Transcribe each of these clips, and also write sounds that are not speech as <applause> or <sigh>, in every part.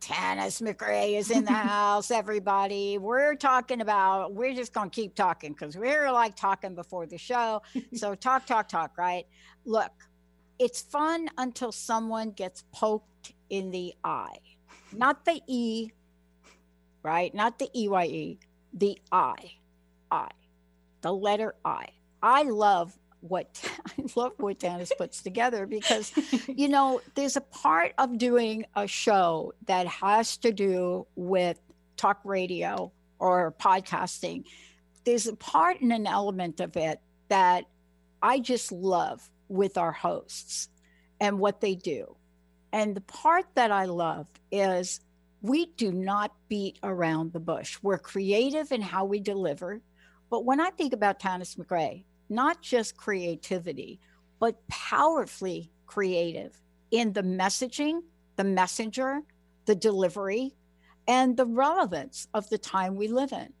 Tanis McRae is in the <laughs> house, everybody. We're talking about, we're just going to keep talking because we're like talking before the show. <laughs> So, talk, talk, talk, right? Look, it's fun until someone gets poked in the eye. Not the E, right? Not the EYE, the I, I, the letter I. I love what <laughs> I love what Tanis puts together because <laughs> you know there's a part of doing a show that has to do with talk radio or podcasting. There's a part and an element of it that I just love with our hosts and what they do. And the part that I love is we do not beat around the bush. We're creative in how we deliver. But when I think about Tanis McRae, not just creativity, but powerfully creative in the messaging, the messenger, the delivery, and the relevance of the time we live in.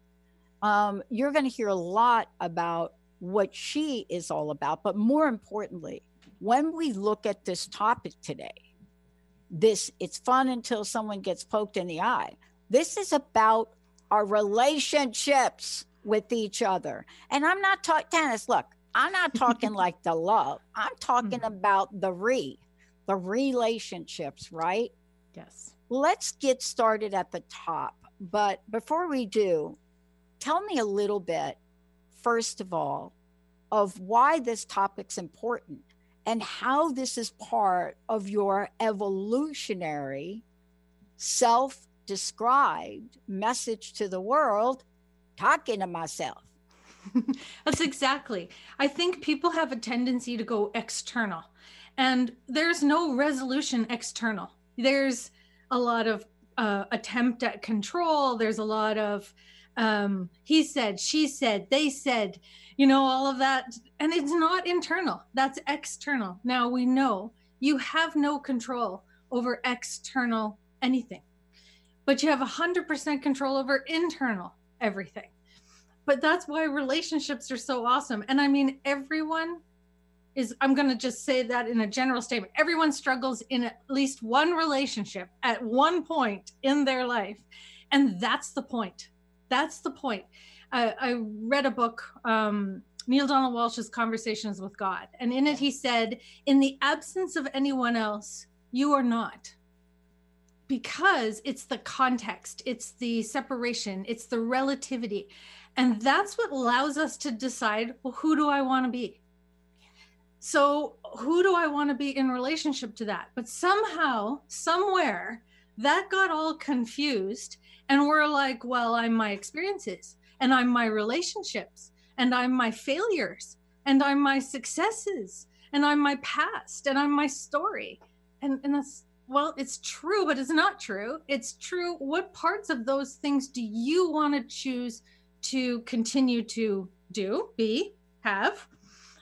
Um, you're going to hear a lot about what she is all about, but more importantly, when we look at this topic today, this it's fun until someone gets poked in the eye. This is about our relationships with each other. And I'm not talking, Tanis, look, I'm not talking <laughs> like the love. I'm talking mm-hmm. about the re, the relationships, right? Yes. Let's get started at the top. But before we do, tell me a little bit, first of all, of why this topic's important and how this is part of your evolutionary self described message to the world talking to myself. <laughs> That's exactly. I think people have a tendency to go external, and there's no resolution external. There's a lot of uh, attempt at control. There's a lot of um, he said, she said, they said, you know, all of that. And it's not internal, that's external. Now we know you have no control over external anything, but you have 100% control over internal everything. But that's why relationships are so awesome. And I mean, everyone is, I'm going to just say that in a general statement. Everyone struggles in at least one relationship at one point in their life. And that's the point. That's the point. I, I read a book, um, Neale Donald Walsch's Conversations with God. And in it, he said, In the absence of anyone else, you are not because it's the context, it's the separation, it's the relativity. And that's what allows us to decide well, who do I want to be? So, who do I want to be in relationship to that? But somehow, somewhere, that got all confused. And we're like, well, I'm my experiences, and I'm my relationships, and I'm my failures, and I'm my successes, and I'm my past, and I'm my story. And, and that's well, it's true, but it's not true. It's true. What parts of those things do you want to choose to continue to do, be, have,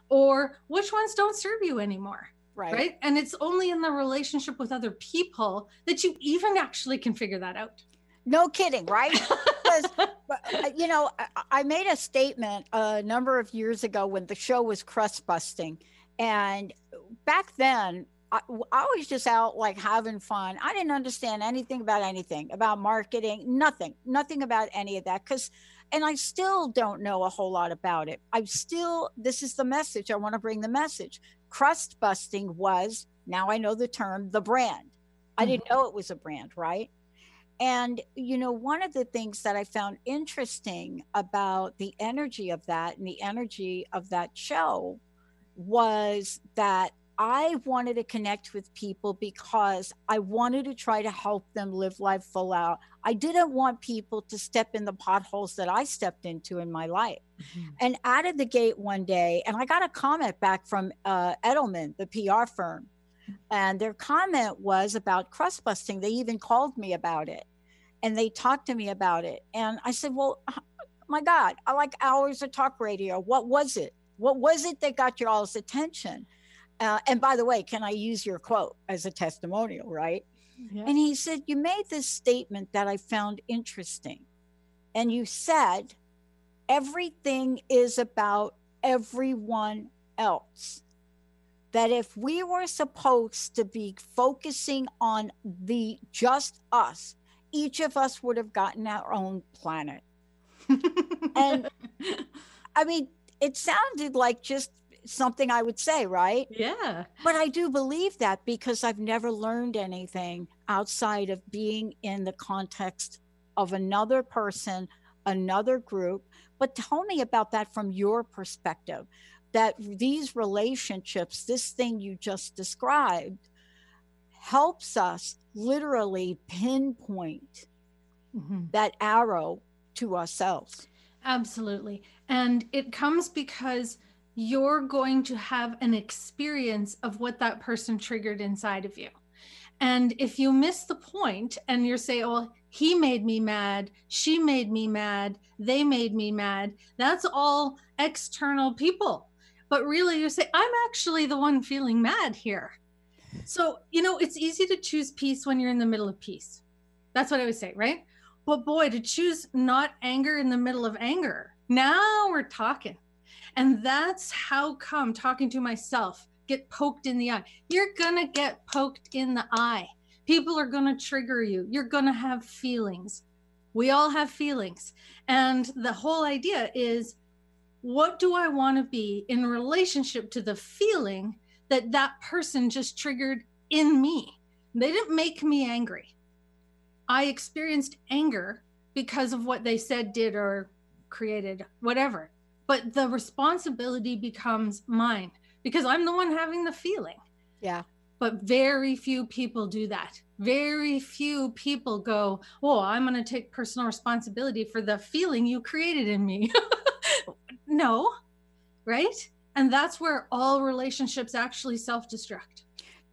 or which ones don't serve you anymore? Right. Right. And it's only in the relationship with other people that you even actually can figure that out. No kidding, right? because, <laughs> uh, you know, I made a statement a number of years ago when the show was crust busting. And back then, I, I, was just out like having fun. I didn't understand anything about anything about marketing, nothing, nothing about any of that. Because, and I still don't know a whole lot about it. I'm still, this is the message. I want to bring the message. Crust busting was, now I know the term, the brand. I didn't mm-hmm. know it was a brand, right? And, you know, one of the things that I found interesting about the energy of that and the energy of that show was that I wanted to connect with people because I wanted to try to help them live life full out. I didn't want people to step in the potholes that I stepped into in my life. Mm-hmm. And out of the gate one day, and I got a comment back from uh, Edelman, the PR firm, and their comment was about crust busting. They even called me about it and they talked to me about it. And I said, Well, my God, I like hours of talk radio. What was it? What was it that got your all's attention? Uh, and by the way, can I use your quote as a testimonial, right? Yeah. And he said, You made this statement that I found interesting. And you said, Everything is about everyone else. That if we were supposed to be focusing on the just us, each of us would have gotten our own planet. <laughs> and I mean, it sounded like just something I would say, right? Yeah. But I do believe that because I've never learned anything outside of being in the context of another person, another group. But tell me about that from your perspective that these relationships, this thing you just described, helps us literally pinpoint mm-hmm. that arrow to ourselves. Absolutely. And it comes because you're going to have an experience of what that person triggered inside of you. And if you miss the point and you're saying, oh, he made me mad, she made me mad, they made me mad, that's all external people. But really, you say, I'm actually the one feeling mad here. So, you know, it's easy to choose peace when you're in the middle of peace. That's what I would say, right? But boy, to choose not anger in the middle of anger, now we're talking. And that's how come talking to myself get poked in the eye. You're going to get poked in the eye. People are going to trigger you. You're going to have feelings. We all have feelings. And the whole idea is what do I want to be in relationship to the feeling that that person just triggered in me? They didn't make me angry. I experienced anger because of what they said, did, or created, whatever but the responsibility becomes mine because I'm the one having the feeling. Yeah. But very few people do that. Very few people go, Oh, I'm going to take personal responsibility for the feeling you created in me. <laughs> no, right? And that's where all relationships actually self destruct.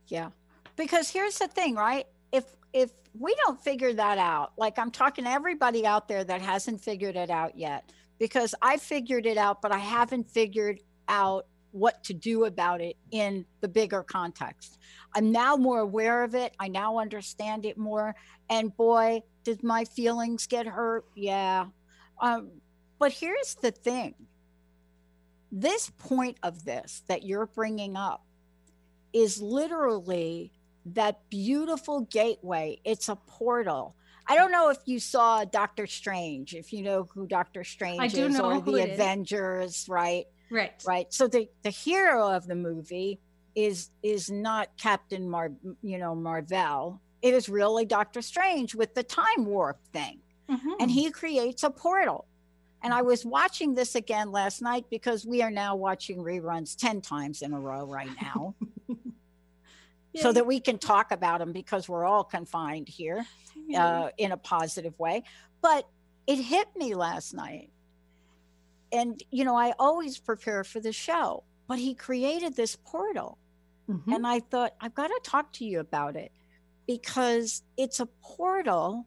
Yeah. Because here's the thing, right? If, if we don't figure that out, like I'm talking to everybody out there that hasn't figured it out yet, because I figured it out, but I haven't figured out what to do about it in the bigger context. I'm now more aware of it. I now understand it more. And boy, did my feelings get hurt? Yeah. Um, but here's the thing this point of this that you're bringing up is literally that beautiful gateway. It's a portal I don't know if you saw Doctor Strange, if you know who Doctor Strange I do is, know or the Avengers, is. right? Right. Right. So the the hero of the movie is is not Captain Mar, you know, Marvel. It is really Doctor Strange with the time warp thing, mm-hmm. and he creates a portal. And I was watching this again last night because we are now watching reruns 10 times in a row right now. <laughs> so that we can talk about them because we're all confined here uh, in a positive way. But it hit me last night. And, you know, I always prepare for the show, but he created this portal. Mm-hmm. And I thought, I've got to talk to you about it because it's a portal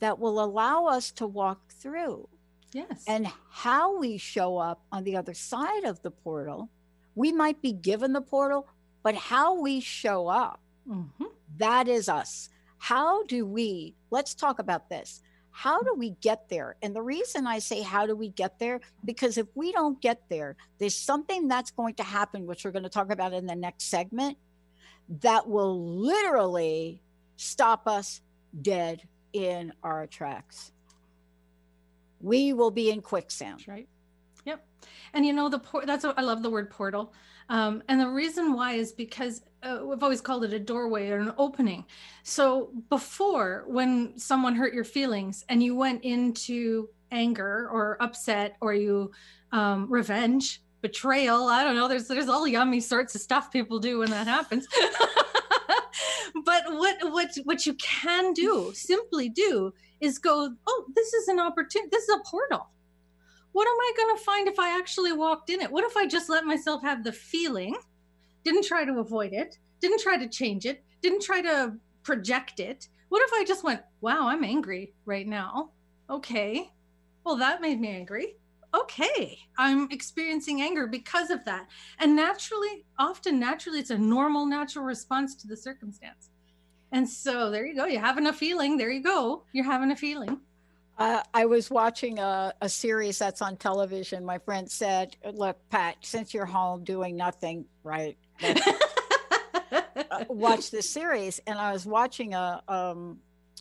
that will allow us to walk through. Yes. And how we show up on the other side of the portal, we might be given the portal, but how we show up, mm-hmm. that is us. How do we, let's talk about this. How do we get there? And the reason I say, how do we get there? Because if we don't get there, there's something that's going to happen, which we're going to talk about in the next segment, that will literally stop us dead in our tracks. We will be in quicksand. right. Yep. And you know, the port, that's what I love the word portal. Um, and the reason why is because uh, we've always called it a doorway or an opening. So before, when someone hurt your feelings and you went into anger or upset or you um, revenge, betrayal. I don't know. There's there's all yummy sorts of stuff people do when that happens. <laughs> but what what what you can do, simply do, is go, oh, this is an opportunity. This is a portal. What am I going to find if I actually walked in it? What if I just let myself have the feeling, didn't try to avoid it, didn't try to change it, didn't try to project it? What if I just went, wow, I'm angry right now? Okay. Well, that made me angry okay, I'm experiencing anger because of that. And naturally, often naturally, it's a normal, natural response to the circumstance. And so there you go. You're having a feeling. There you go. You're having a feeling. Uh, I was watching a, a series that's on television. My friend said, Look, Pat, since you're home doing nothing, right? uh, <laughs> watch this series. And I was watching a, um,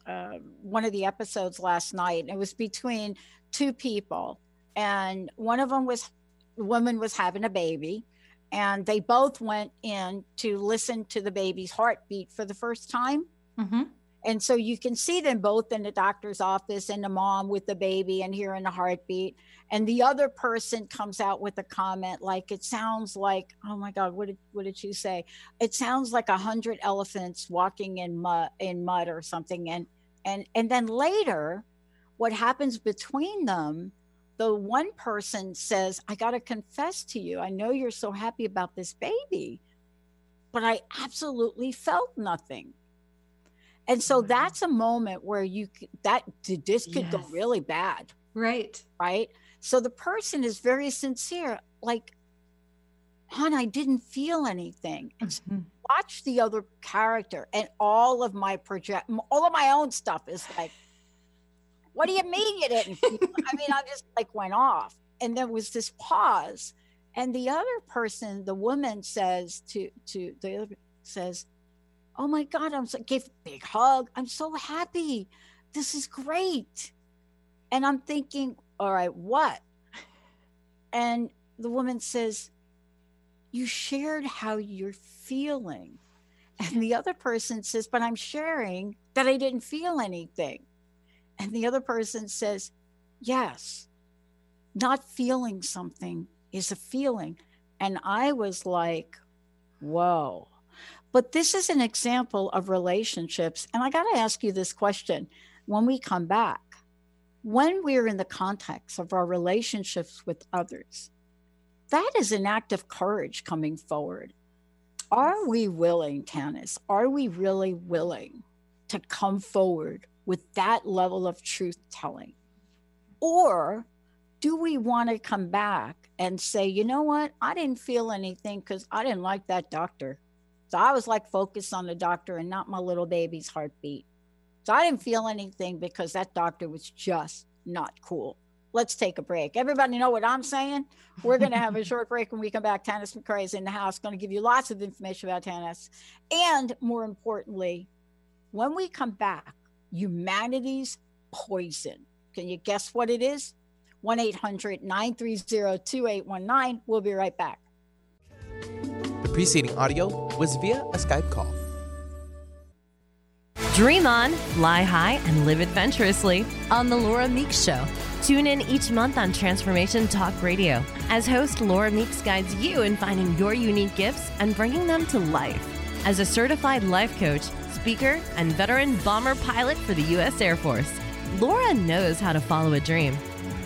uh, one of the episodes last night. It was between two people and one of them was the woman was having a baby and they both went in to listen to the baby's heartbeat for the first time mm-hmm. And so you can see them both in the doctor's office and the mom with the baby and hearing the heartbeat. And the other person comes out with a comment like it sounds like oh my god what did what did you say? It sounds like a hundred elephants walking in mud in mud or something. And and and then later what happens between them the one person says, I got to confess to you, I know you're so happy about this baby, but I absolutely felt nothing. And so that's a moment where you that this could yes. go really bad. Right. Right. So the person is very sincere, like, hon, I didn't feel anything. And mm-hmm. watch the other character and all of my project, all of my own stuff is like, what do you mean you didn't feel? I mean, I just like went off. And there was this pause. And the other person, the woman says to to the other says, Oh my God, I'm so gave a big hug. I'm so happy. This is great. And I'm thinking, all right, what? And the woman says, You shared how you're feeling. And the other person says, But I'm sharing that I didn't feel anything. And the other person says, Yes, not feeling something is a feeling. And I was like, Whoa. But this is an example of relationships. And I got to ask you this question when we come back. When we're in the context of our relationships with others, that is an act of courage coming forward. Are we willing, Tanis? Are we really willing to come forward with that level of truth telling? Or do we want to come back and say, you know what? I didn't feel anything because I didn't like that doctor. So I was like focused on the doctor and not my little baby's heartbeat. So I didn't feel anything because that doctor was just not cool. Let's take a break. Everybody know what I'm saying? We're going to have a <laughs> short break when we come back. Tanis McRae is in the house, going to give you lots of information about Tanis. And more importantly, when we come back, humanity's poison. Can you guess what it is? 1 800 930 2819. We'll be right back. Preceding audio was via a Skype call. Dream on, fly high, and live adventurously on The Laura Meeks Show. Tune in each month on Transformation Talk Radio as host Laura Meeks guides you in finding your unique gifts and bringing them to life. As a certified life coach, speaker, and veteran bomber pilot for the U.S. Air Force. Laura knows how to follow a dream.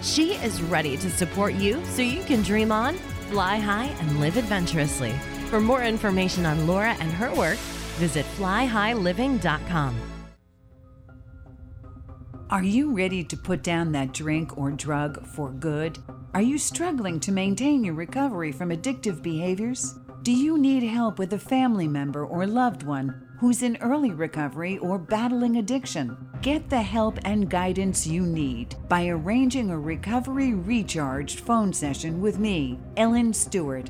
She is ready to support you so you can dream on, fly high, and live adventurously. For more information on Laura and her work, visit flyhighliving.com. Are you ready to put down that drink or drug for good? Are you struggling to maintain your recovery from addictive behaviors? Do you need help with a family member or loved one who's in early recovery or battling addiction. Get the help and guidance you need by arranging a recovery recharged phone session with me, Ellen Stewart,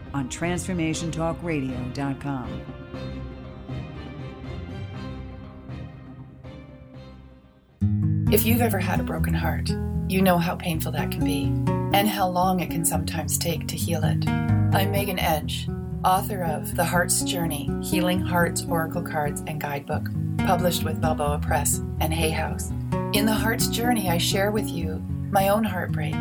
on TransformationTalkRadio.com. If you've ever had a broken heart, you know how painful that can be and how long it can sometimes take to heal it. I'm Megan Edge, author of The Heart's Journey Healing Hearts, Oracle Cards, and Guidebook, published with Balboa Press and Hay House. In The Heart's Journey, I share with you my own heartbreak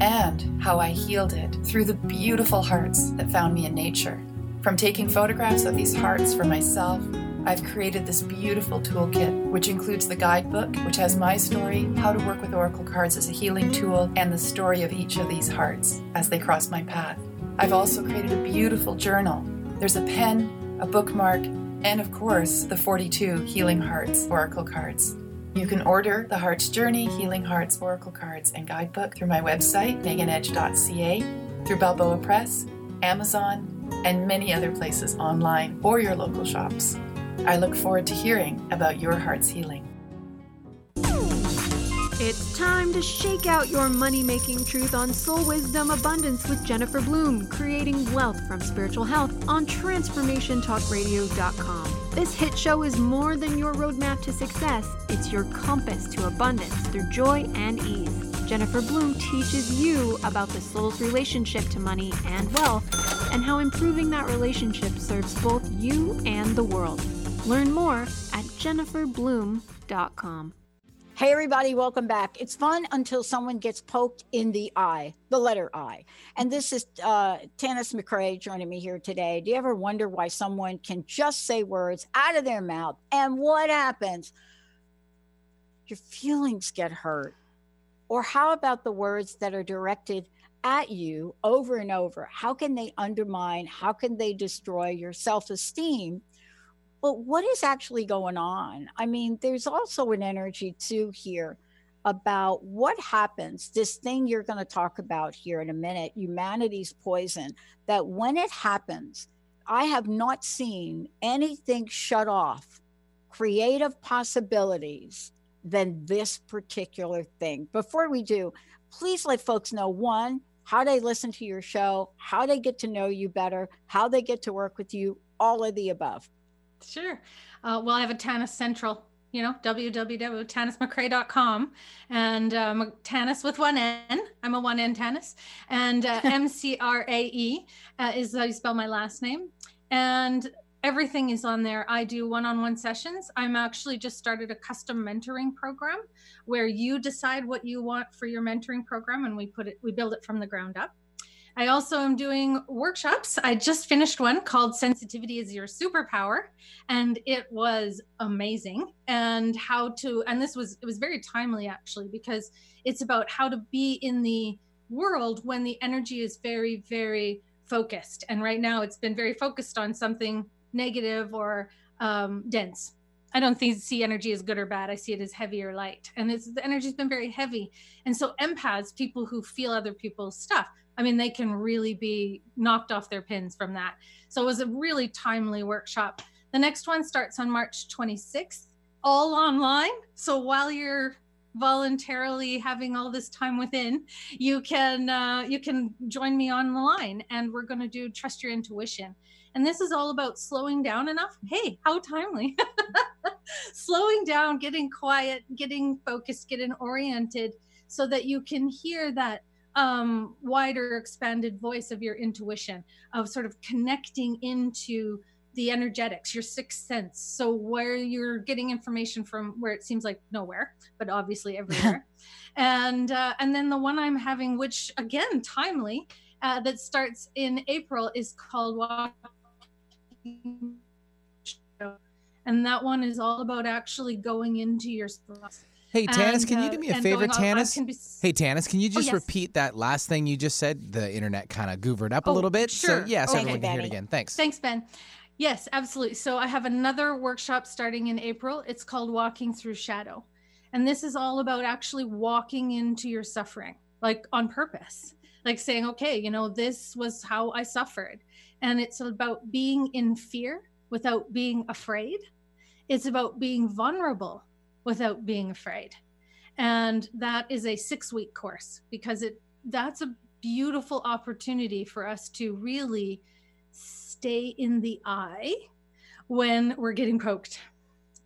and how I healed it through the beautiful hearts that found me in nature. From taking photographs of these hearts for myself, I've created this beautiful toolkit, which includes the guidebook, which has my story, how to work with oracle cards as a healing tool, and the story of each of these hearts as they cross my path. I've also created a beautiful journal. There's a pen, a bookmark, and of course, the 42 Healing Hearts oracle cards. You can order the Heart's Journey, Healing Hearts Oracle Cards and Guidebook through my website, meganedge.ca, through Balboa Press, Amazon, and many other places online or your local shops. I look forward to hearing about your heart's healing. It's time to shake out your money making truth on Soul Wisdom Abundance with Jennifer Bloom, creating wealth from spiritual health on TransformationTalkRadio.com. This hit show is more than your roadmap to success, it's your compass to abundance through joy and ease. Jennifer Bloom teaches you about the soul's relationship to money and wealth and how improving that relationship serves both you and the world. Learn more at jenniferbloom.com. Hey, everybody, welcome back. It's fun until someone gets poked in the eye, the letter I. And this is uh, Tanis McRae joining me here today. Do you ever wonder why someone can just say words out of their mouth and what happens? Your feelings get hurt. Or how about the words that are directed at you over and over? How can they undermine? How can they destroy your self esteem? But what is actually going on? I mean, there's also an energy too here about what happens, this thing you're going to talk about here in a minute, humanity's poison, that when it happens, I have not seen anything shut off creative possibilities than this particular thing. Before we do, please let folks know one, how they listen to your show, how they get to know you better, how they get to work with you, all of the above. Sure. Uh, well, I have a Tanis Central, you know, www.tanismcrae.com and um, Tanis with one N. I'm a one N Tanis. And uh, <laughs> M C R A E uh, is how you spell my last name. And everything is on there. I do one on one sessions. I'm actually just started a custom mentoring program where you decide what you want for your mentoring program and we put it, we build it from the ground up. I also am doing workshops. I just finished one called Sensitivity is Your Superpower, and it was amazing. And how to, and this was, it was very timely actually, because it's about how to be in the world when the energy is very, very focused. And right now it's been very focused on something negative or um, dense. I don't think see energy as good or bad. I see it as heavy or light. And the energy's been very heavy. And so empaths, people who feel other people's stuff, I mean, they can really be knocked off their pins from that. So it was a really timely workshop. The next one starts on March 26th, all online. So while you're voluntarily having all this time within, you can uh, you can join me on the line, and we're going to do trust your intuition. And this is all about slowing down enough. Hey, how timely! <laughs> slowing down, getting quiet, getting focused, getting oriented, so that you can hear that um, wider, expanded voice of your intuition, of sort of connecting into the energetics, your sixth sense. So where you're getting information from, where it seems like nowhere, but obviously <laughs> everywhere. and uh, and then the one I'm having, which again timely, uh, that starts in April, is called Walking. And that one is all about actually going into your Hey Tanis, can you do me a uh, favor, Tanis? Be... Hey Tanis, can you oh, just oh, yes. repeat that last thing you just said? The internet kind of goovered up oh, a little bit. Sure. So yeah, so okay, everyone can hear it again. Thanks. Thanks, Ben. Yes, absolutely. So I have another workshop starting in April. It's called Walking Through Shadow. And this is all about actually walking into your suffering, like on purpose. Like saying, okay, you know, this was how I suffered. And it's about being in fear without being afraid. It's about being vulnerable without being afraid. And that is a six week course because it that's a beautiful opportunity for us to really stay in the eye when we're getting poked.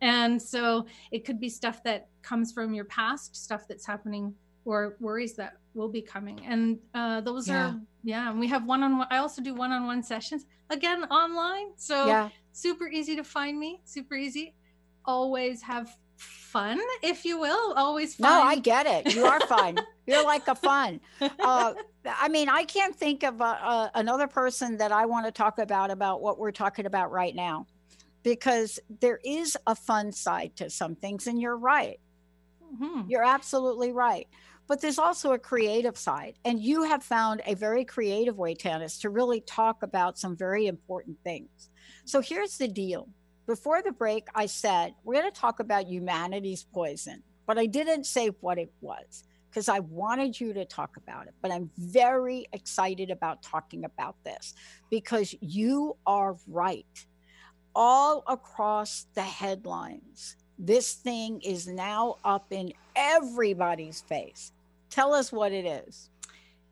And so it could be stuff that comes from your past, stuff that's happening, or worries that will be coming. And uh, those yeah. are, yeah, and we have one on one. I also do one on one sessions again online. So yeah. super easy to find me, super easy. Always have fun, if you will. Always fun. No, I get it. You are fun. <laughs> You're like a fun. Uh, <laughs> I mean, I can't think of a, a, another person that I want to talk about about what we're talking about right now, because there is a fun side to some things, and you're right. Mm-hmm. You're absolutely right. But there's also a creative side, and you have found a very creative way, Tanis, to really talk about some very important things. So here's the deal before the break, I said, we're going to talk about humanity's poison, but I didn't say what it was because I wanted you to talk about it. But I'm very excited about talking about this because you are right. All across the headlines, this thing is now up in everybody's face. Tell us what it is.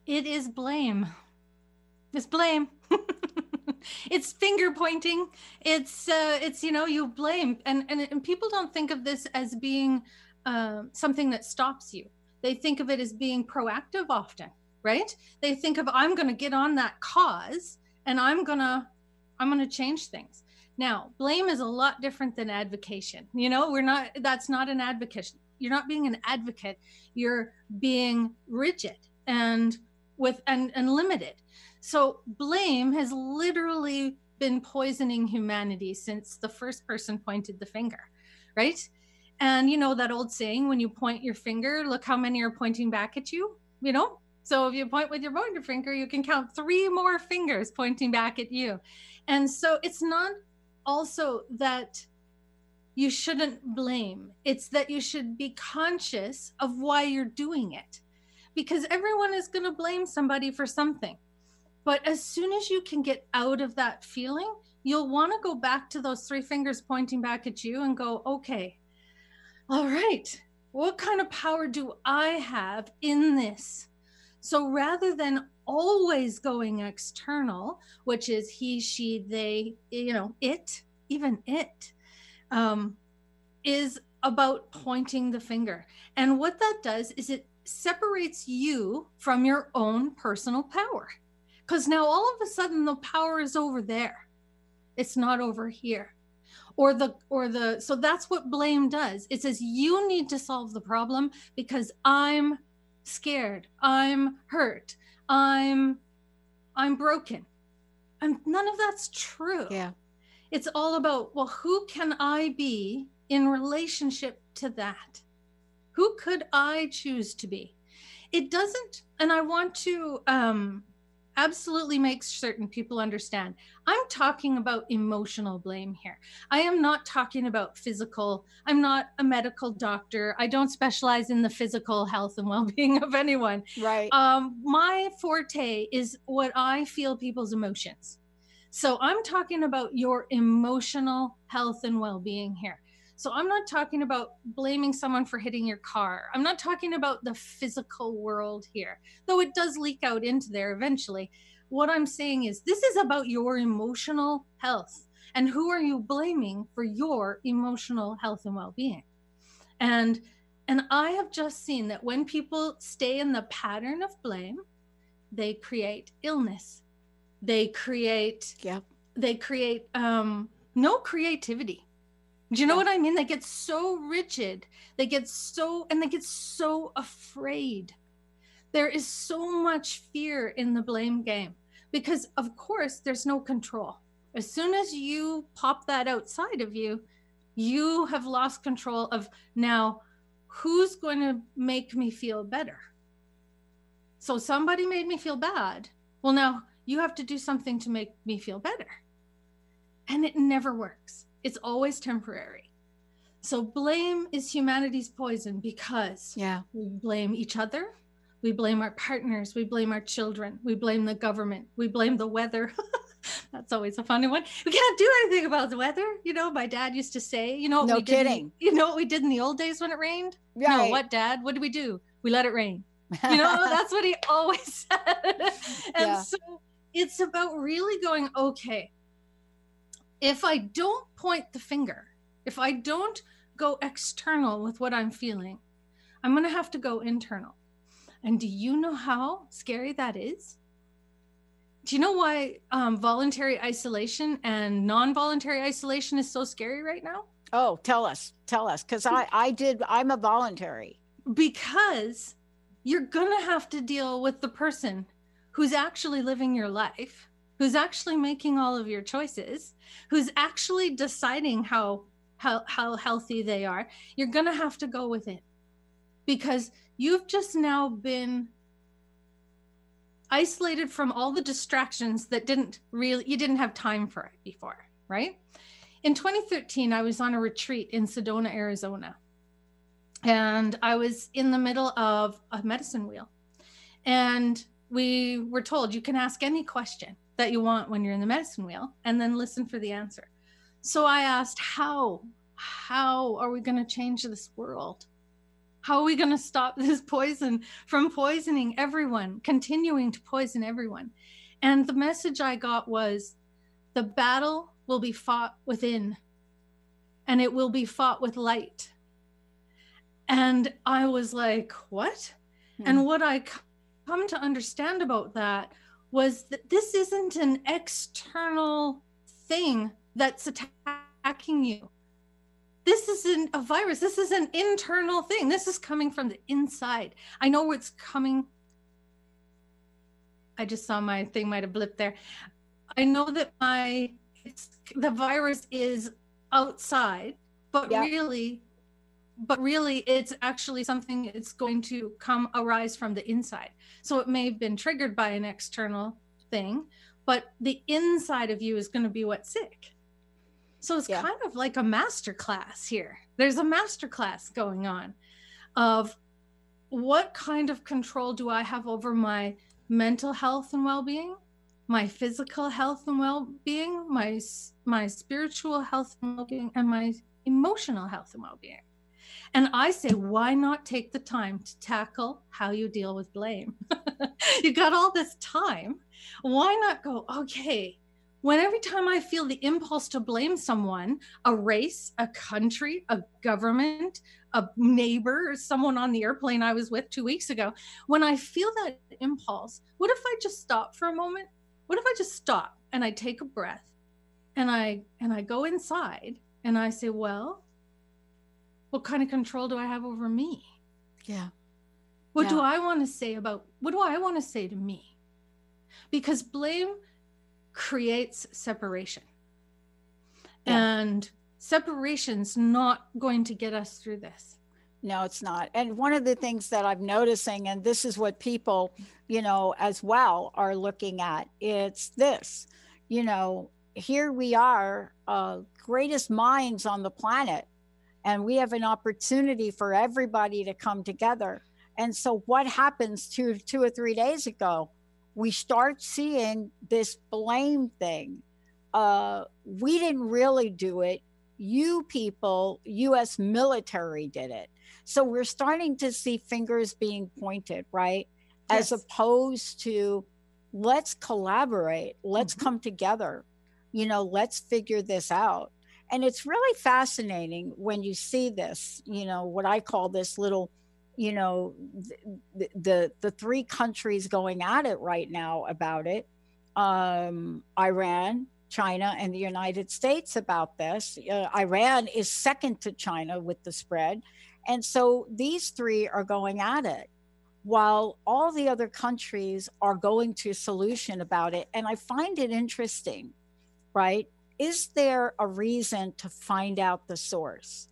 It is blame. It's blame. <laughs> it's finger pointing. It's uh, it's you know you blame. And, and and people don't think of this as being uh, something that stops you. They think of it as being proactive often right? They think of i'm going to get on that cause and i'm to i'm to change things. Now blame is a lot different than advocation. You know we're not that's not an advocate you're not being an advocate. You're being rigid and with and and limited so blame has literally been poisoning humanity since the first person pointed the finger, right? And you know that old saying when you point your finger, look how many are pointing back at you, you know? So if you point with your pointer finger, you can count three more fingers pointing back at you. And so it's not also that you shouldn't blame, it's that you should be conscious of why you're doing it. Because everyone is going to blame somebody for something but as soon as you can get out of that feeling, you'll want to go back to those three fingers pointing back at you and go, okay, all right, what kind of power do I have in this? So rather than always going external, which is he, she, they, you know, it, even it, um, is about pointing the finger. And what that does is it separates you from your own personal power because now all of a sudden the power is over there. It's not over here. Or the or the so that's what blame does. It says you need to solve the problem because i'm scared. I'm hurt. I'm i'm broken. And none of that's true. Yeah. It's all about well who can i be in relationship to that? Who could i choose to be? It doesn't and i want to um absolutely makes certain people understand. I'm talking about emotional blame here. I am not talking about physical. I'm not a medical doctor. I don't specialize in the physical health and <laughs> well-being of anyone. Right. Um, my forte is what I feel people's emotions. So I'm talking about your emotional health and well-being here. So I'm not talking about blaming someone for hitting your car. I'm not talking about the physical world here, though it does leak out into there eventually. What I'm saying is this is about your emotional health. And who are you blaming for your emotional health and well-being? And and I have just seen that when people stay in the pattern of blame, they create illness. They create yeah. They create um no creativity do you know yeah. what I mean? They get so rigid. They get so, and they get so afraid. There is so much fear in the blame game because, of course, there's no control. As soon as you pop that outside of you, you have lost control of now who's going to make me feel better. So somebody made me feel bad. Well, now you have to do something to make me feel better. And it never works it's always temporary. So blame is humanity's poison because yeah. we blame each other, we blame our partners, we blame our children, we blame the government, we blame the weather. <laughs> That's always a funny one. We can't do anything about the weather. You know, my dad used to say, you know, no kidding. you know what we did in the old days when it rained? Right. No, what, Dad? What did we do? We let it rain. <laughs> You know, that's what he <laughs> always said. and yeah. so it's about really going, okay, if I don't point the finger, if I don't go external with what I'm feeling, I'm going to have to go internal. And do you know how scary that is? Do you know why um, voluntary isolation and non voluntary isolation is so scary right now? Oh, tell us, tell us, because I, I did, I'm a voluntary. Because you're going to have to deal with the person who's actually living your life, who's actually making all of your choices, who's actually deciding how how, how healthy they are. You're going to have to go with it because you've just now been isolated from all the distractions that didn't really you didn't have time for it before, right? In 2013, I was on a retreat in Sedona, Arizona. And I was in the middle of a medicine wheel. And we were told you can ask any question that you want when you're in the medicine wheel and then listen for the answer. So I asked, How? How are we going to change this world? How are we going to stop <laughs> this poison from poisoning everyone, continuing to poison everyone? And the message I got was the battle will be fought within, and it will be fought with light. And I was like, what? Hmm. And what I come to understand about that was that this isn't an external thing that's attacking you. This isn't a virus. This is an internal thing. This is coming from the inside. I know it's coming. I just saw my thing might have blipped there. I know that my it's the virus is outside, but yeah. really, but really, it's actually something it's going to come arise from the inside. So it may have been triggered by an external thing, but the inside of you is going to be what's sick. So it's yeah. kind of like a master class here. There's a master class going on of what kind of control do I have over my mental health and well-being? my physical health and well-being, my my spiritual health and well-being, and my emotional health and well-being. And I say, why not take the time to tackle how you deal with blame? <laughs> you got all this time. Why not go, okay, when every time I feel the impulse to blame someone, a race, a country, a government, a neighbor, someone on the airplane I was with two weeks ago, when I feel that impulse, what if I just stop for a moment what if I just stop and I take a breath and I and I go inside and I say, well, what kind of control do I have over me? Yeah. What yeah. do I want to say about what do I want to say to me? Because blame creates separation. Yeah. And separation's not going to get us through this. No, it's not. And one of the things that I'm noticing, and this is what people, you know, as well are looking at, it's this, you know, here we are, uh, greatest minds on the planet, and we have an opportunity for everybody to come together. And so, what happens two, two or three days ago? We start seeing this blame thing. Uh, we didn't really do it. You people, US military did it so we're starting to see fingers being pointed, right? Yes. As opposed to let's collaborate, let's mm-hmm. come together, you know, let's figure this out. And it's really fascinating when you see this, you know, what I call this little, you know, the the, the three countries going at it right now about it. Um, Iran, China and the United States about this. Uh, Iran is second to China with the spread. And so these three are going at it while all the other countries are going to solution about it. And I find it interesting, right? Is there a reason to find out the source?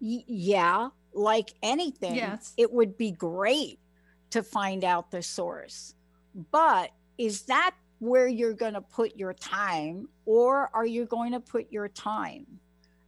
Y- yeah, like anything, yes. it would be great to find out the source. But is that where you're going to put your time, or are you going to put your time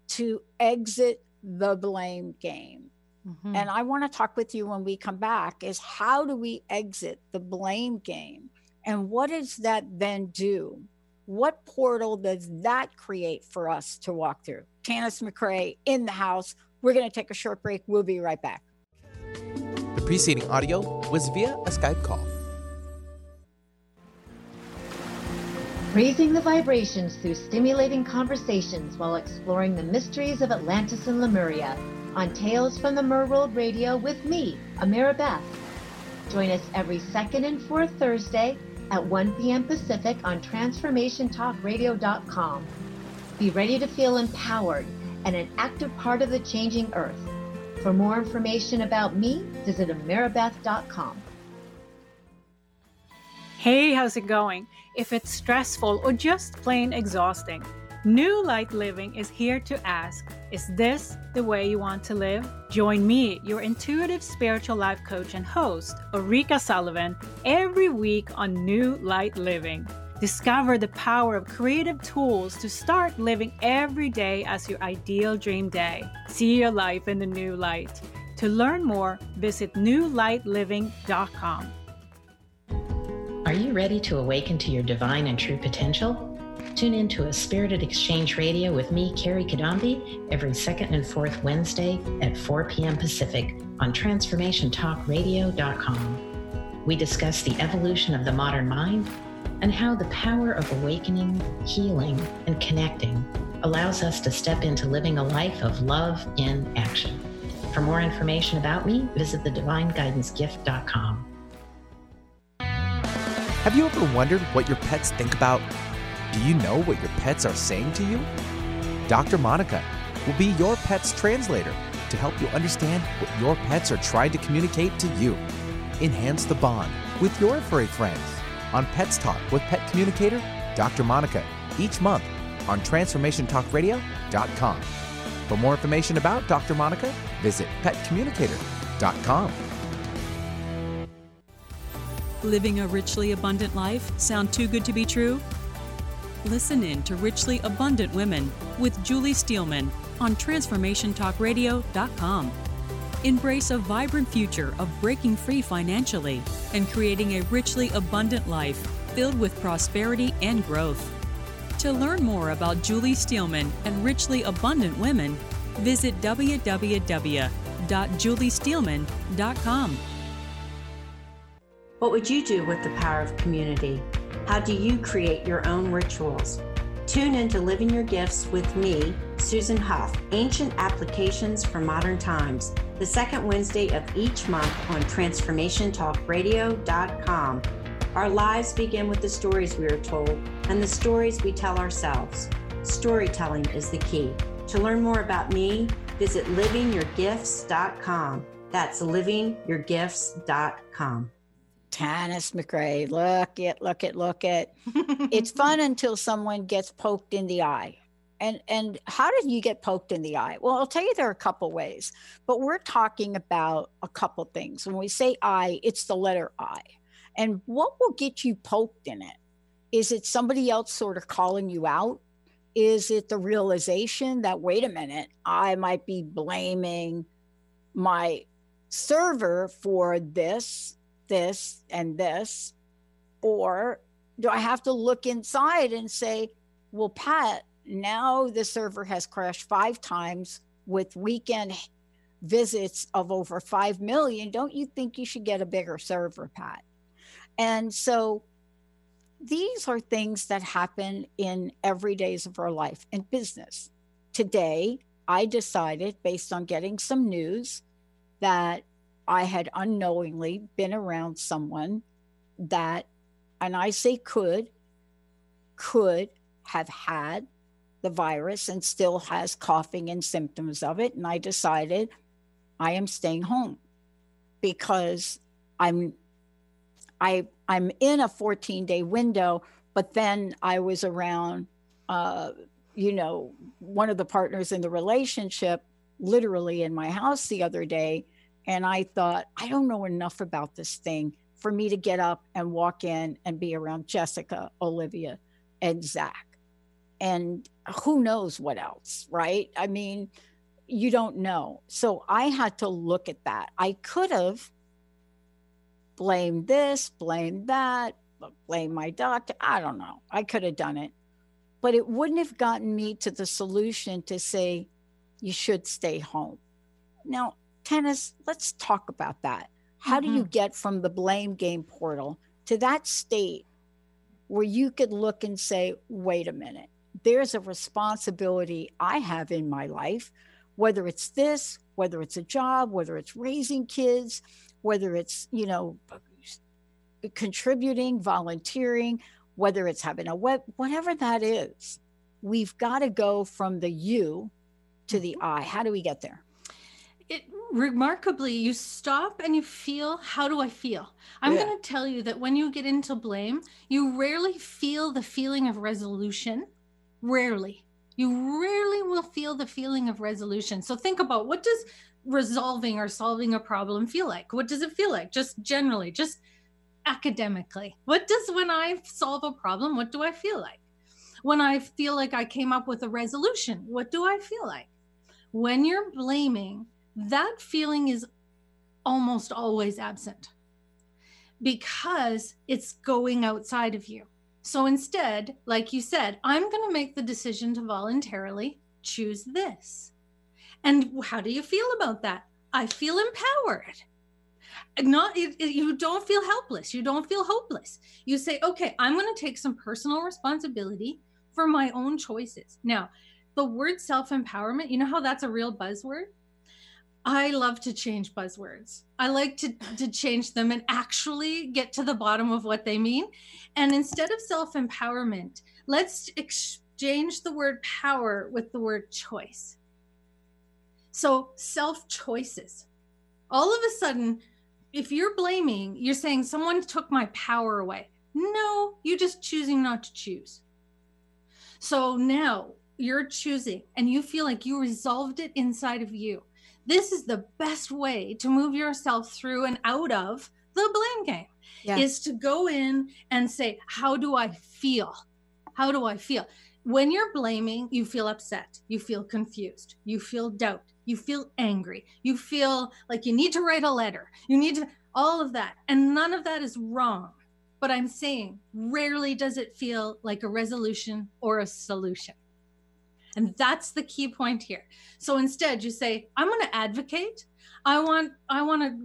to exit the blame game. Mm-hmm. And I want to talk with you when we come back is how do we exit the blame game? And what does that then do? What portal does that create for us to walk through? Tanis McRae in the house. We're going to take a short break. We'll be right back. The preceding audio was via a Skype call. Raising the vibrations through stimulating conversations while exploring the mysteries of Atlantis and Lemuria on Tales from the Merworld Radio with me, Amira Beth. Join us every second and fourth Thursday at 1 p.m. Pacific on TransformationTalkRadio.com. Be ready to feel empowered and an active part of the changing earth. For more information about me, visit amirabeth.com. Hey, how's it going? If it's stressful or just plain exhausting, New Light Living is here to ask Is this the way you want to live? Join me, your intuitive spiritual life coach and host, Ulrika Sullivan, every week on New Light Living. Discover the power of creative tools to start living every day as your ideal dream day. See your life in the new light. To learn more, visit newlightliving.com. Are you ready to awaken to your divine and true potential? Tune in to a Spirited Exchange Radio with me, Carrie Kadambi, every second and fourth Wednesday at 4 p.m. Pacific on TransformationTalkRadio.com. We discuss the evolution of the modern mind and how the power of awakening, healing, and connecting allows us to step into living a life of love in action. For more information about me, visit thedivineguidancegift.com. Have you ever wondered what your pets think about? Do you know what your pets are saying to you? Dr. Monica will be your pet's translator to help you understand what your pets are trying to communicate to you. Enhance the bond with your furry friends on Pets Talk with pet communicator Dr. Monica each month on transformationtalkradio.com. For more information about Dr. Monica, visit petcommunicator.com. Living a richly abundant life sound too good to be true? Listen in to Richly Abundant Women with Julie Steelman on transformationtalkradio.com. Embrace a vibrant future of breaking free financially and creating a richly abundant life filled with prosperity and growth. To learn more about Julie Steelman and Richly Abundant Women, visit www.juliesteelman.com. What would you do with the power of community? How do you create your own rituals? Tune in to Living Your Gifts with me, Susan Huff, Ancient Applications for Modern Times, the second Wednesday of each month on TransformationTalkRadio.com. Our lives begin with the stories we are told and the stories we tell ourselves. Storytelling is the key. To learn more about me, visit livingyourgifts.com. That's livingyourgifts.com. Tanis McRae, look it, look it, look it. it's <laughs> fun until someone gets poked in the eye. And and how did you get poked in the eye? Well, I'll tell you there are a couple ways, but we're talking about a couple things. When we say I, it's the letter I. And what will get you poked in it? Is it somebody else sort of calling you out? Is it the realization that wait a minute, I might be blaming my server for this this and this? Or do I have to look inside and say, well, Pat, now the server has crashed five times with weekend visits of over 5 million. Don't you think you should get a bigger server, Pat? And so these are things that happen in every days of our life in business. Today, I decided, based on getting some news, that I had unknowingly been around someone that, and I say could, could have had the virus and still has coughing and symptoms of it. And I decided I am staying home because I'm I I'm in a 14 day window, but then I was around uh, you know, one of the partners in the relationship literally in my house the other day and I thought, I don't know enough about this thing for me to get up and walk in and be around Jessica, Olivia, and Zach. And who knows what else, right? I mean, you don't know. So I had to look at that. I could have blamed this, blamed that, blame my doctor. I don't know. I could have done it. But it wouldn't have gotten me to the solution to say, you should stay home. Now, Tanis, let's talk about that. How do you mm-hmm. get from the blame game portal to that state where you could look and say, wait a minute, there's a responsibility I have in my life, whether it's this, whether it's a job, whether it's raising kids, whether it's, you know, contributing, volunteering, whether it's having a web, whatever that is, we've got to go from the you to the mm-hmm. I. How do we get there? it remarkably you stop and you feel how do i feel? I'm Yeah. going to tell you that when you get into blame you rarely feel the feeling of resolution. Rarely. You rarely will feel the feeling of resolution. So think about what does resolving or solving a problem feel like? What does it feel like? Just generally just academically. What does when i solve a problem what do i feel like? When i feel like i came up with a resolution what do i feel like? When you're blaming that feeling is almost always absent because it's going outside of you. So instead, like you said, I'm going to make the decision to voluntarily choose this. And how do you feel about that? I feel empowered. Not it, it- you don't feel helpless. You don't feel hopeless. You say, "Okay, I'm going to take some personal responsibility for my own choices." Now, the word self-empowerment, you know how that's a real buzzword? I love to change buzzwords. I like to, to change them and actually get to the bottom of what they mean. And instead of self empowerment, let's exchange the word power with the word choice. So, self choices. All of a sudden, if you're blaming, you're saying someone took my power away. No, you're just choosing not to choose. So now you're choosing and you feel like you resolved it inside of you. This is the best way to move yourself through and out of the blame game Yeah. is to go in and say, How do I feel? How do I feel? When you're blaming, you feel upset, you feel confused, you feel doubt, you feel angry, you feel like you need to write a letter, you need to, all of that. And none of that is wrong. But I'm saying, rarely does it feel like a resolution or a solution. And that's the key point here. So instead, you say, I'm going to advocate. I want, I want to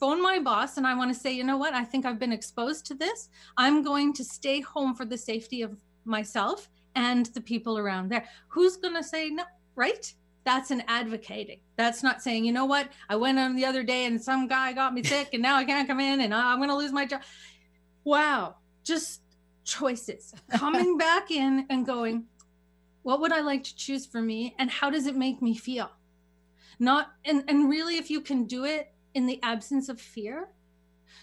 phone my boss and I want to say, you know what? I think I've been exposed to this. I'm going to stay home for the safety of myself and the people around there. Who's going to say no? Right? That's an advocating. That's not saying, you know what? I went on the other day and some guy got me sick and now I can't come in and I'm going to lose my job. Wow. Just choices. <laughs> Coming back in and going, what would I like to choose for me and how does it make me feel? Not and and really if you can do it in the absence of fear.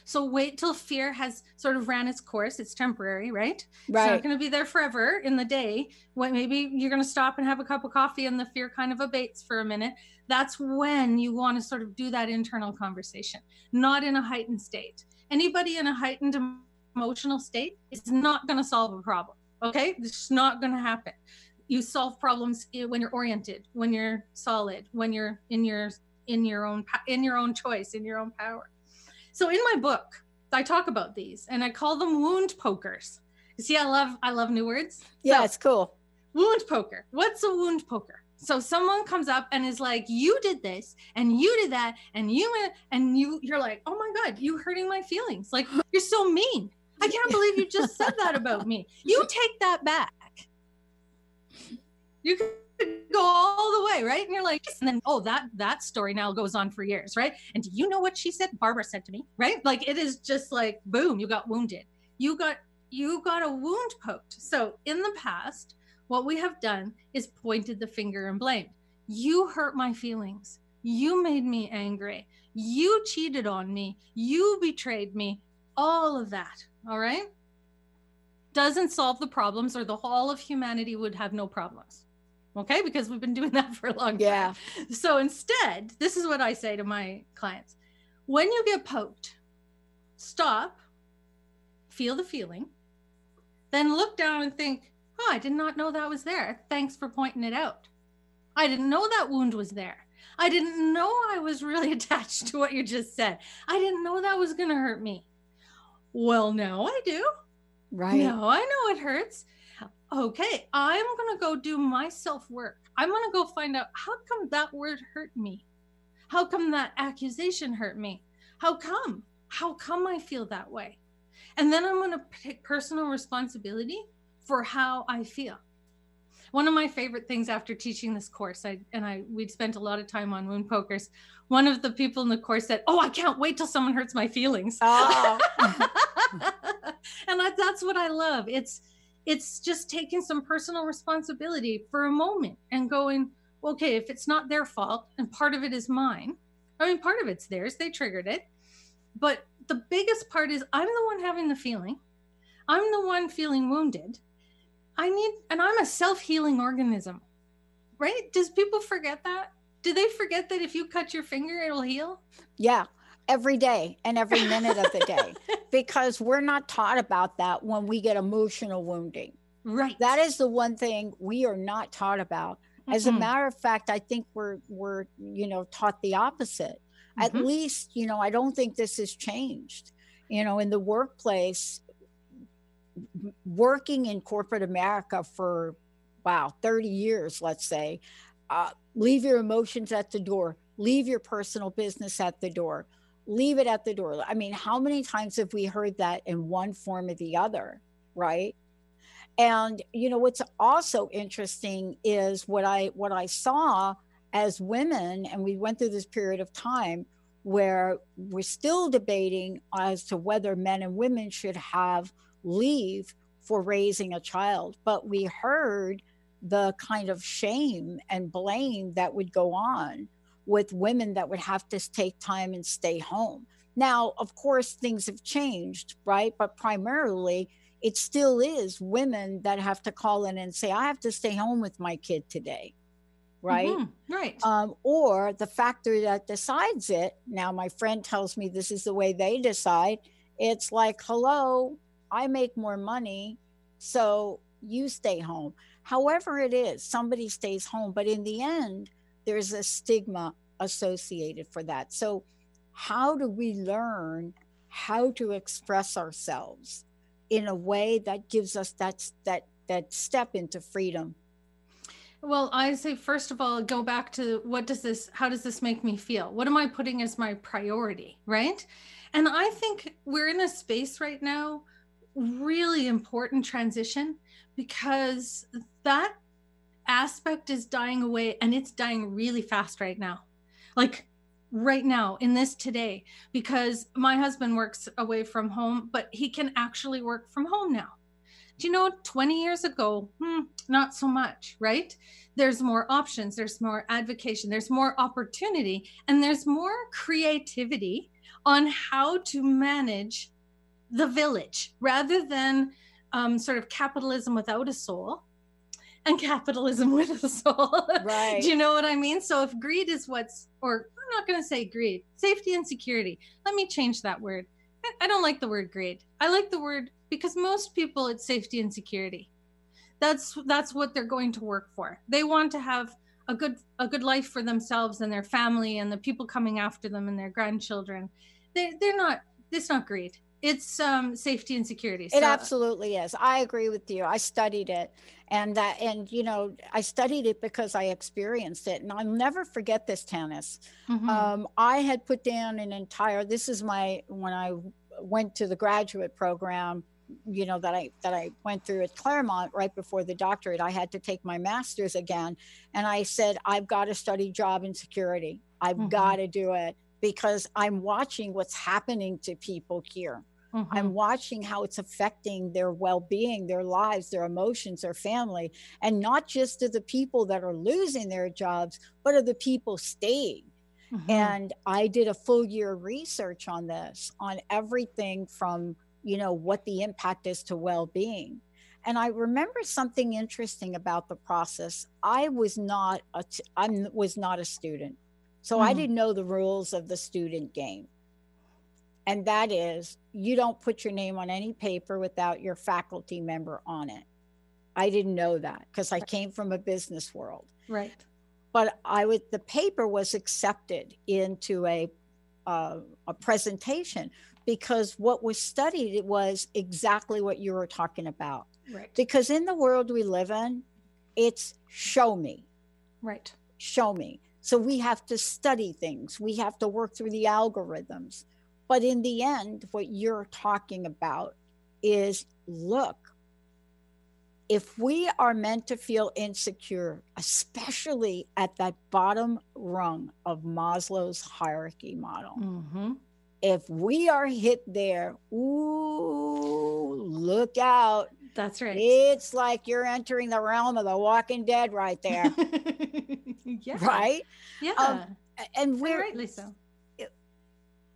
So wait till fear has sort of ran its course. It's temporary, right? Right. It's not going to be there forever in the day. When maybe you're going to stop and have a cup of coffee and the fear kind of abates for a minute. That's when you want to sort of do that internal conversation, not in a heightened state. Anybody in a heightened emotional state is not going to solve a problem. Okay, it's not going to happen. You solve problems when you're oriented, when you're solid, when you're in your in your own in your own choice, in your own power. So in my book, I talk about these, and I call them wound pokers. You see, I love I love new words. Yeah, So- it's cool. wound poker. What's a wound poker? So someone comes up and is like, "You did this, and you did that, and you and you." You're like, "Oh my god, you hurting my feelings! Like you're so mean. I can't believe you just said that about me. You <laughs> take that back. You could go all the way, right? And you're like, and then oh, that that story now goes on for years, right? And do you know what she said? Barbara said to me, right? Like it is just like boom, you got wounded. You got you got a wound poked. So in the past, what we have done is pointed the finger and blamed. You hurt my feelings. You made me angry. You cheated on me. You betrayed me. All of that. All right. Doesn't solve the problems, or the whole of humanity would have no problems. Okay. Because we've been doing that for a long time. Yeah. So instead, this is what I say to my clients when you get poked, stop, feel the feeling, then look down and think, oh, I did not know that was there. Thanks for pointing it out. I didn't know that wound was there. I didn't know I was really <laughs> attached to what you just said. I didn't know that was going to hurt me. Well, now I do. Right. Now I know it hurts. Okay, I'm going to go do my self work. I'm going to go find out how come that word hurt me? How come that accusation hurt me? How come? How come I feel that way? And then I'm going to take personal responsibility for how I feel. One of my favorite things after teaching this course, I and I we'd spent a lot of time on wound pokers. One of the people in the course said, "Oh, I can't wait till someone hurts my feelings." Oh. <laughs> and I, that's what I love. It's it's just taking some personal responsibility for a moment and going, okay, if it's not their fault and part of it is mine, I mean, part of it's theirs, they triggered it. But the biggest part is I'm the one having the feeling, I'm the one feeling wounded. I need, and I'm a self healing organism, right? Does people forget that? Do they forget that if you cut your finger, it'll heal? Yeah every day and every <laughs> minute of the day because we're not taught about that when we get emotional wounding. Right. That is the one thing we are not taught about. As mm-hmm. a matter of fact, I think we're we're you know taught the opposite. Mm-hmm. At least, you know, I don't think this has changed. You know, in the workplace working in corporate America for wow, 30 years, let's say, uh, leave your emotions at the door, leave your personal business at the door leave it at the door. I mean, how many times have we heard that in one form or the other, right? And you know what's also interesting is what I what I saw as women, and we went through this period of time where we're still debating as to whether men and women should have leave for raising a child. But we heard the kind of shame and blame that would go on with women that would have to take time and stay home. Now, of course, things have changed, right? But primarily, it still is women that have to call in and say, I have to stay home with my kid today. Right. Mm-hmm. Right. Um, or the factor that decides it. Now, my friend tells me this is the way they decide. It's like, hello, I make more money. So you stay home. However, it is, somebody stays home. But in the end, there's a stigma associated for that. So, how do we learn how to express ourselves in a way that gives us that that that step into freedom? Well, I say first of all, go back to what does this how does this make me feel? What am I putting as my priority, right? And I think we're in a space right now really important transition because that aspect is dying away and it's dying really fast right now. Like right now in this today because my husband works away from home, but he can actually work from home now. Do you know 20 years ago, hmm, not so much, right? There's more options, there's more advocacy, there's more opportunity, and there's more creativity on how to manage the village rather than um, sort of capitalism without a soul and capitalism <laughs> with a soul. <laughs> Right. Do you know what I mean? So if greed is what's, or I'm not going to say greed, safety and security. Let me change that word. I don't like the word greed. I like the word because most people it's safety and security. That's that's what they're going to work for. They want to have a good a good life for themselves and their family and the people coming after them and their grandchildren. They they're not. It's not greed it's um, safety and security. So. It absolutely is. I agree with you. I studied it, and that, and you know, I studied it because I experienced it, and I'll never forget this, Tanis. Mm-hmm. Um, I had put down an entire. This is my when I went to the graduate program. You know that I that I went through at Claremont right before the doctorate. I had to take my master's again, and I said I've got to study job insecurity. I've mm-hmm. got to do it because I'm watching what's happening to people here Mm-hmm. I'm watching how it's affecting their well being, their lives, their emotions, their family, and not just to the people that are losing their jobs, but of the people staying. Mm-hmm. And I did a full year research on this, on everything from, you know, what the impact is to well being. And I remember something interesting about the process. I was not a t- I was not a student. So mm-hmm. I didn't know the rules of the student game and that is you don't put your name on any paper without your faculty member on it. I didn't know that because I came from a business world. Right. But I would the paper was accepted into a uh, a presentation because what was studied was exactly what you were talking about. Right. Because in the world we live in, it's show me. Right. Show me. So we have to study things. We have to work through the algorithms But in the end, what you're talking about is look, if we are meant to feel insecure, especially at that bottom rung of Maslow's hierarchy model, Mm-hmm. if we are hit there, ooh, look out. That's right. It's like you're entering the realm of the walking dead right there. <laughs> yeah. Right? Yeah. Um, and we're rightly so.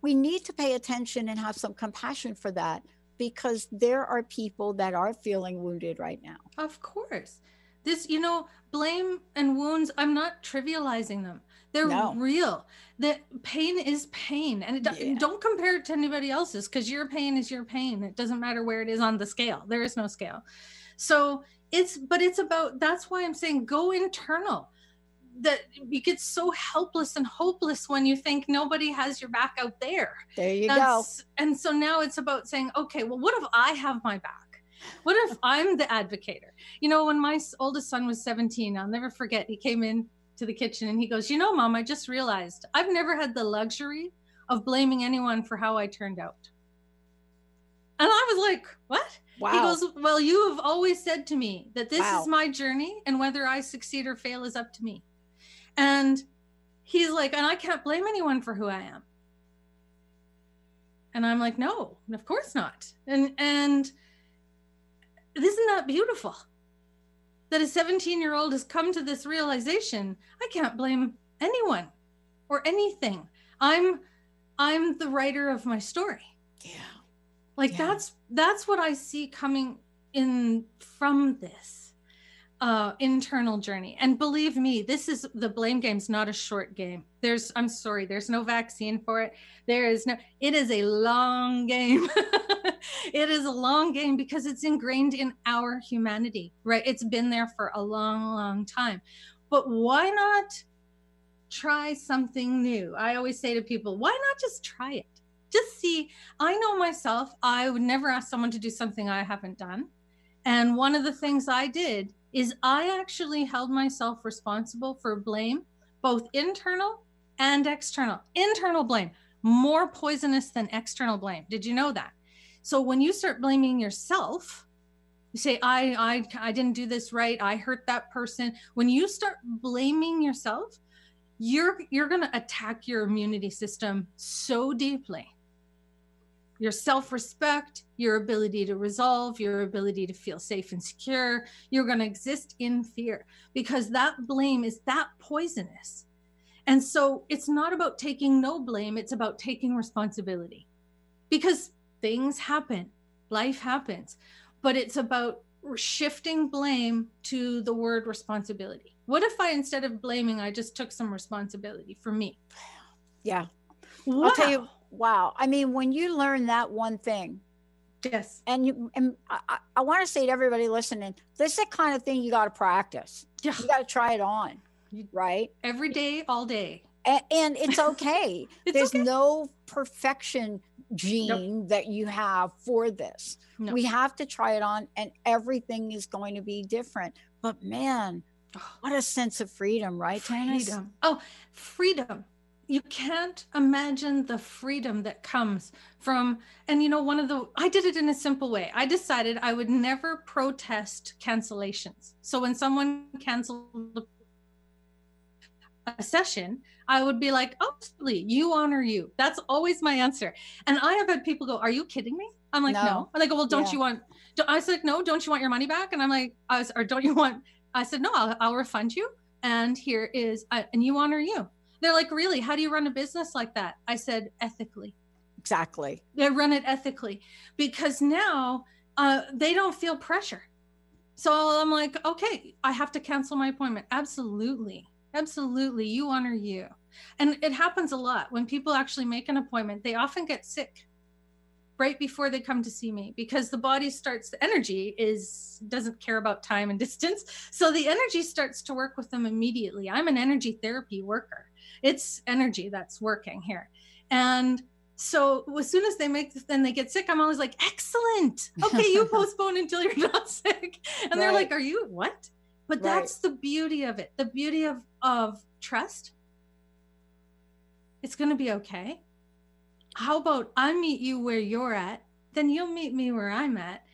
We need to pay attention and have some compassion for that because there are people that are feeling wounded right now. Of course. This, you know, blame and wounds, I'm not trivializing them. They're No. real. That pain is pain. And it, Yeah. don't compare it to anybody else's because your pain is your pain. It doesn't matter where it is on the scale. There is no scale. So it's, but it's about, that's why I'm saying go internal. That you get so helpless and hopeless when you think nobody has your back out there. There you go. And so now it's about saying, okay, well, what if I have my back? What if <laughs> I'm the advocator? You know, when my oldest son was 17, I'll never forget, he came in to the kitchen and he goes, You know, mom, I just realized I've never had the luxury of blaming anyone for how I turned out. And I was like, What? Wow. He goes, Well, you have always said to me that this Wow. is my journey and whether I succeed or fail is up to me. And he's like, And I can't blame anyone for who I am. And I'm like, No, of course not. And, and, isn't that beautiful? That a 17 year old has come to this realization I can't blame anyone or anything. I'm I'm the writer of my story. Yeah. Like Yeah. that's that's what I see coming in from this uh internal journey. And believe me, this is the blame game's not a short game. There's I'm sorry, there's no vaccine for it. There is no it is a long game. <laughs> it is a long game because it's ingrained in our humanity, right? It's been there for a long, long time. But why not try something new? I always say to people, why not just try it? Just see. I know myself, I would never ask someone to do something I haven't done. And one of the things I did is I actually held myself responsible for blame, both internal and external. Internal blame, more poisonous than external blame. Did you know that? So when you start blaming yourself, you say I I I didn't do this right. I hurt that person. When you start blaming yourself, you're you're going to attack your immunity system so deeply. Your self-respect, your ability to resolve, your ability to feel safe and secure, you're going to exist in fear because that blame is that poisonous. And so it's not about taking no blame, it's about taking responsibility. Because things happen, life happens, but it's about shifting blame to the word responsibility. What if I, instead of blaming, I just took some responsibility for me? Yeah. Wow. I'll tell you, wow. I mean, when you learn that one thing, Yes. and you and I, I, want to say to everybody listening, this is the kind of thing you got to practice. Yeah. You got to try it on, right? Every day, all day. And, and it's okay. <laughs> It's There's okay. no perfection gene that you have for this. No. We have to try it on, and everything is going to be different. But man, what a sense of freedom, right, freedom. Oh, freedom. You can't imagine the freedom that comes from, and you know, one of the, I did it in a simple way. I decided I would never protest cancellations. So when someone canceled a session, I would be like, oh, absolutely, you honor you. That's always my answer. And I have had people go, are you kidding me? I'm like, no. No. And they go, well, don't Yeah. you want, I was like, no, don't you want your money back? And I'm like, I was, or don't you want, I said, no, I'll, I'll refund you. And here is, uh, and you honor you. They're like, really? How do you run a business like that? I said, ethically. Exactly. They run it ethically because now uh, they don't feel pressure. So I'm like, okay, I have to cancel my appointment. Absolutely. Absolutely. You honor you. And it happens a lot when people actually make an appointment, they often get sick right before they come to see me because the body starts the energy is doesn't care about time and <laughs> distance. So the energy starts to work with them immediately. I'm an energy therapy worker. It's energy that's working here. And so as soon as they make then they get sick i'm always like excellent! Okay you <laughs> postpone until you're not <laughs> sick. And they're like are you what? But Right. that's the beauty of it. The beauty of of trust it's going to be okay how about I meet you where you're at, then you'll meet me where I'm at.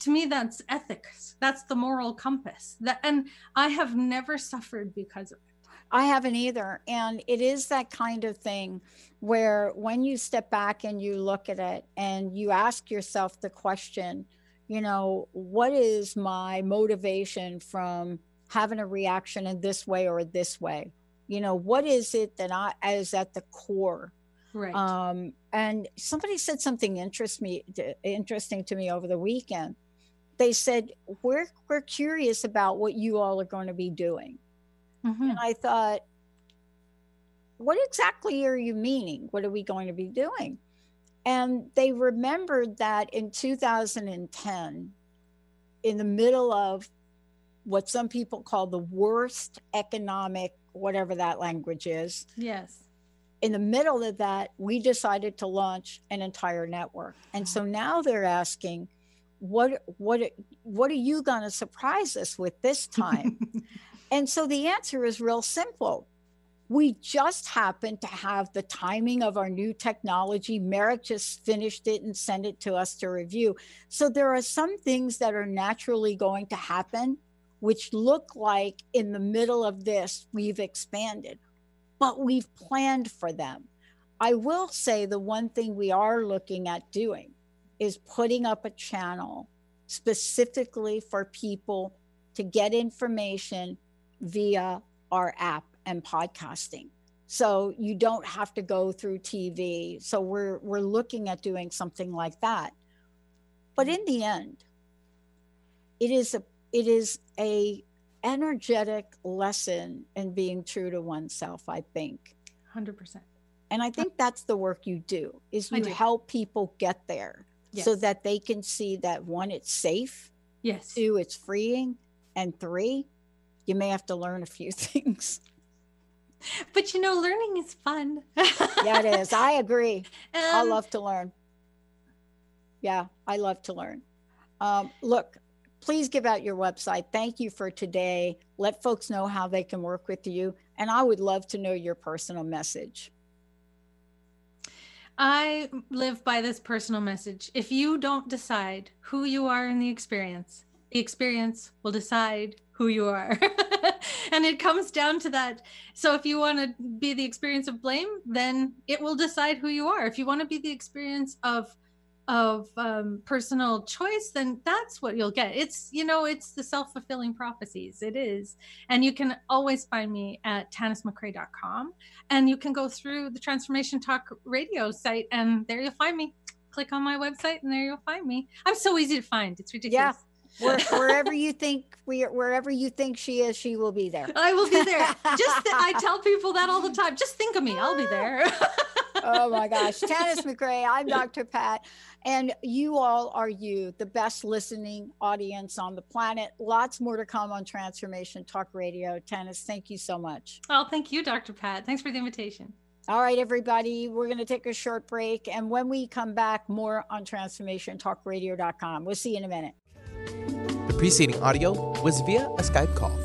To me, that's ethics. That's the moral compass. That, and I have never suffered because of it. I haven't either. And it is that kind of thing where when you step back and you look at it and you ask yourself the question, you know, what is my motivation from having a reaction in this way or this way? You know, what is it that I is at the core? Right. Um, and somebody said something interest me interesting to me over the weekend. They said, We're we're curious about what you all are going to be doing. Mm-hmm. And I thought, what exactly are you meaning? What are we going to be doing? And they remembered that in 2010, in the middle of what some people call the worst economic, whatever that language is. Yes. In the middle of that, we decided to launch an entire network. And so now they're asking, what what what are you going to surprise us with this time? <laughs> and so the answer is real simple. We just happen to have the timing of our new technology. Merrick just finished it and sent it to us to review. So there are some things that are naturally going to happen, which look like in the middle of this, we've expanded, but we've planned for them. I will say the one thing we are looking at doing is putting up a channel specifically for people to get information via our app and podcasting. So you don't have to go through TV. So we're we're looking at doing something like that. But in the end, it is a it is a energetic lesson in being true to oneself, I think. 100%. And I think that's the work you do is you do. help people get there Yes. so that they can see that one it's safe, Yes. two it's freeing, and three you may have to learn a few <laughs> things. But you know, learning is fun. <laughs> yeah, it is. I agree. I Um, love to learn. Yeah, I love to learn. Um, look, please give out your website. Thank you for today. Let folks know how they can work with you. And I would love to know your personal message. I live by this personal message. If you don't decide who you are in the experience, the experience will decide who you are. <laughs> and it comes down to that. So if you want to be the experience of blame, then it will decide who you are. If you want to be the experience of of um, personal choice, then that's what you'll get. It's you know, it's the self fulfilling prophecies. It is, and you can always find me at tanismcrae.com, and you can go through the Transformation Talk Radio site, and there you'll find me. Click on my website, and there you'll find me. I'm so easy to find. It's ridiculous. Where, <laughs> wherever you think we wherever you think she is, she will be there. I will be there. Just <laughs> th- I tell people that all the time. Just think of me. I'll be there. <laughs> oh my gosh. Tanis McRae, I'm Dr. Pat, and you all are you, the best listening audience on the planet. Lots more to come on Transformation Talk Radio. Tanis, thank you so much. Oh, thank you, Dr. Pat. Thanks for the invitation. All right, everybody, we're going to take a short break. And when we come back, more on transformationtalkradio.com. We'll see you in a minute. The preceding audio was via a Skype call.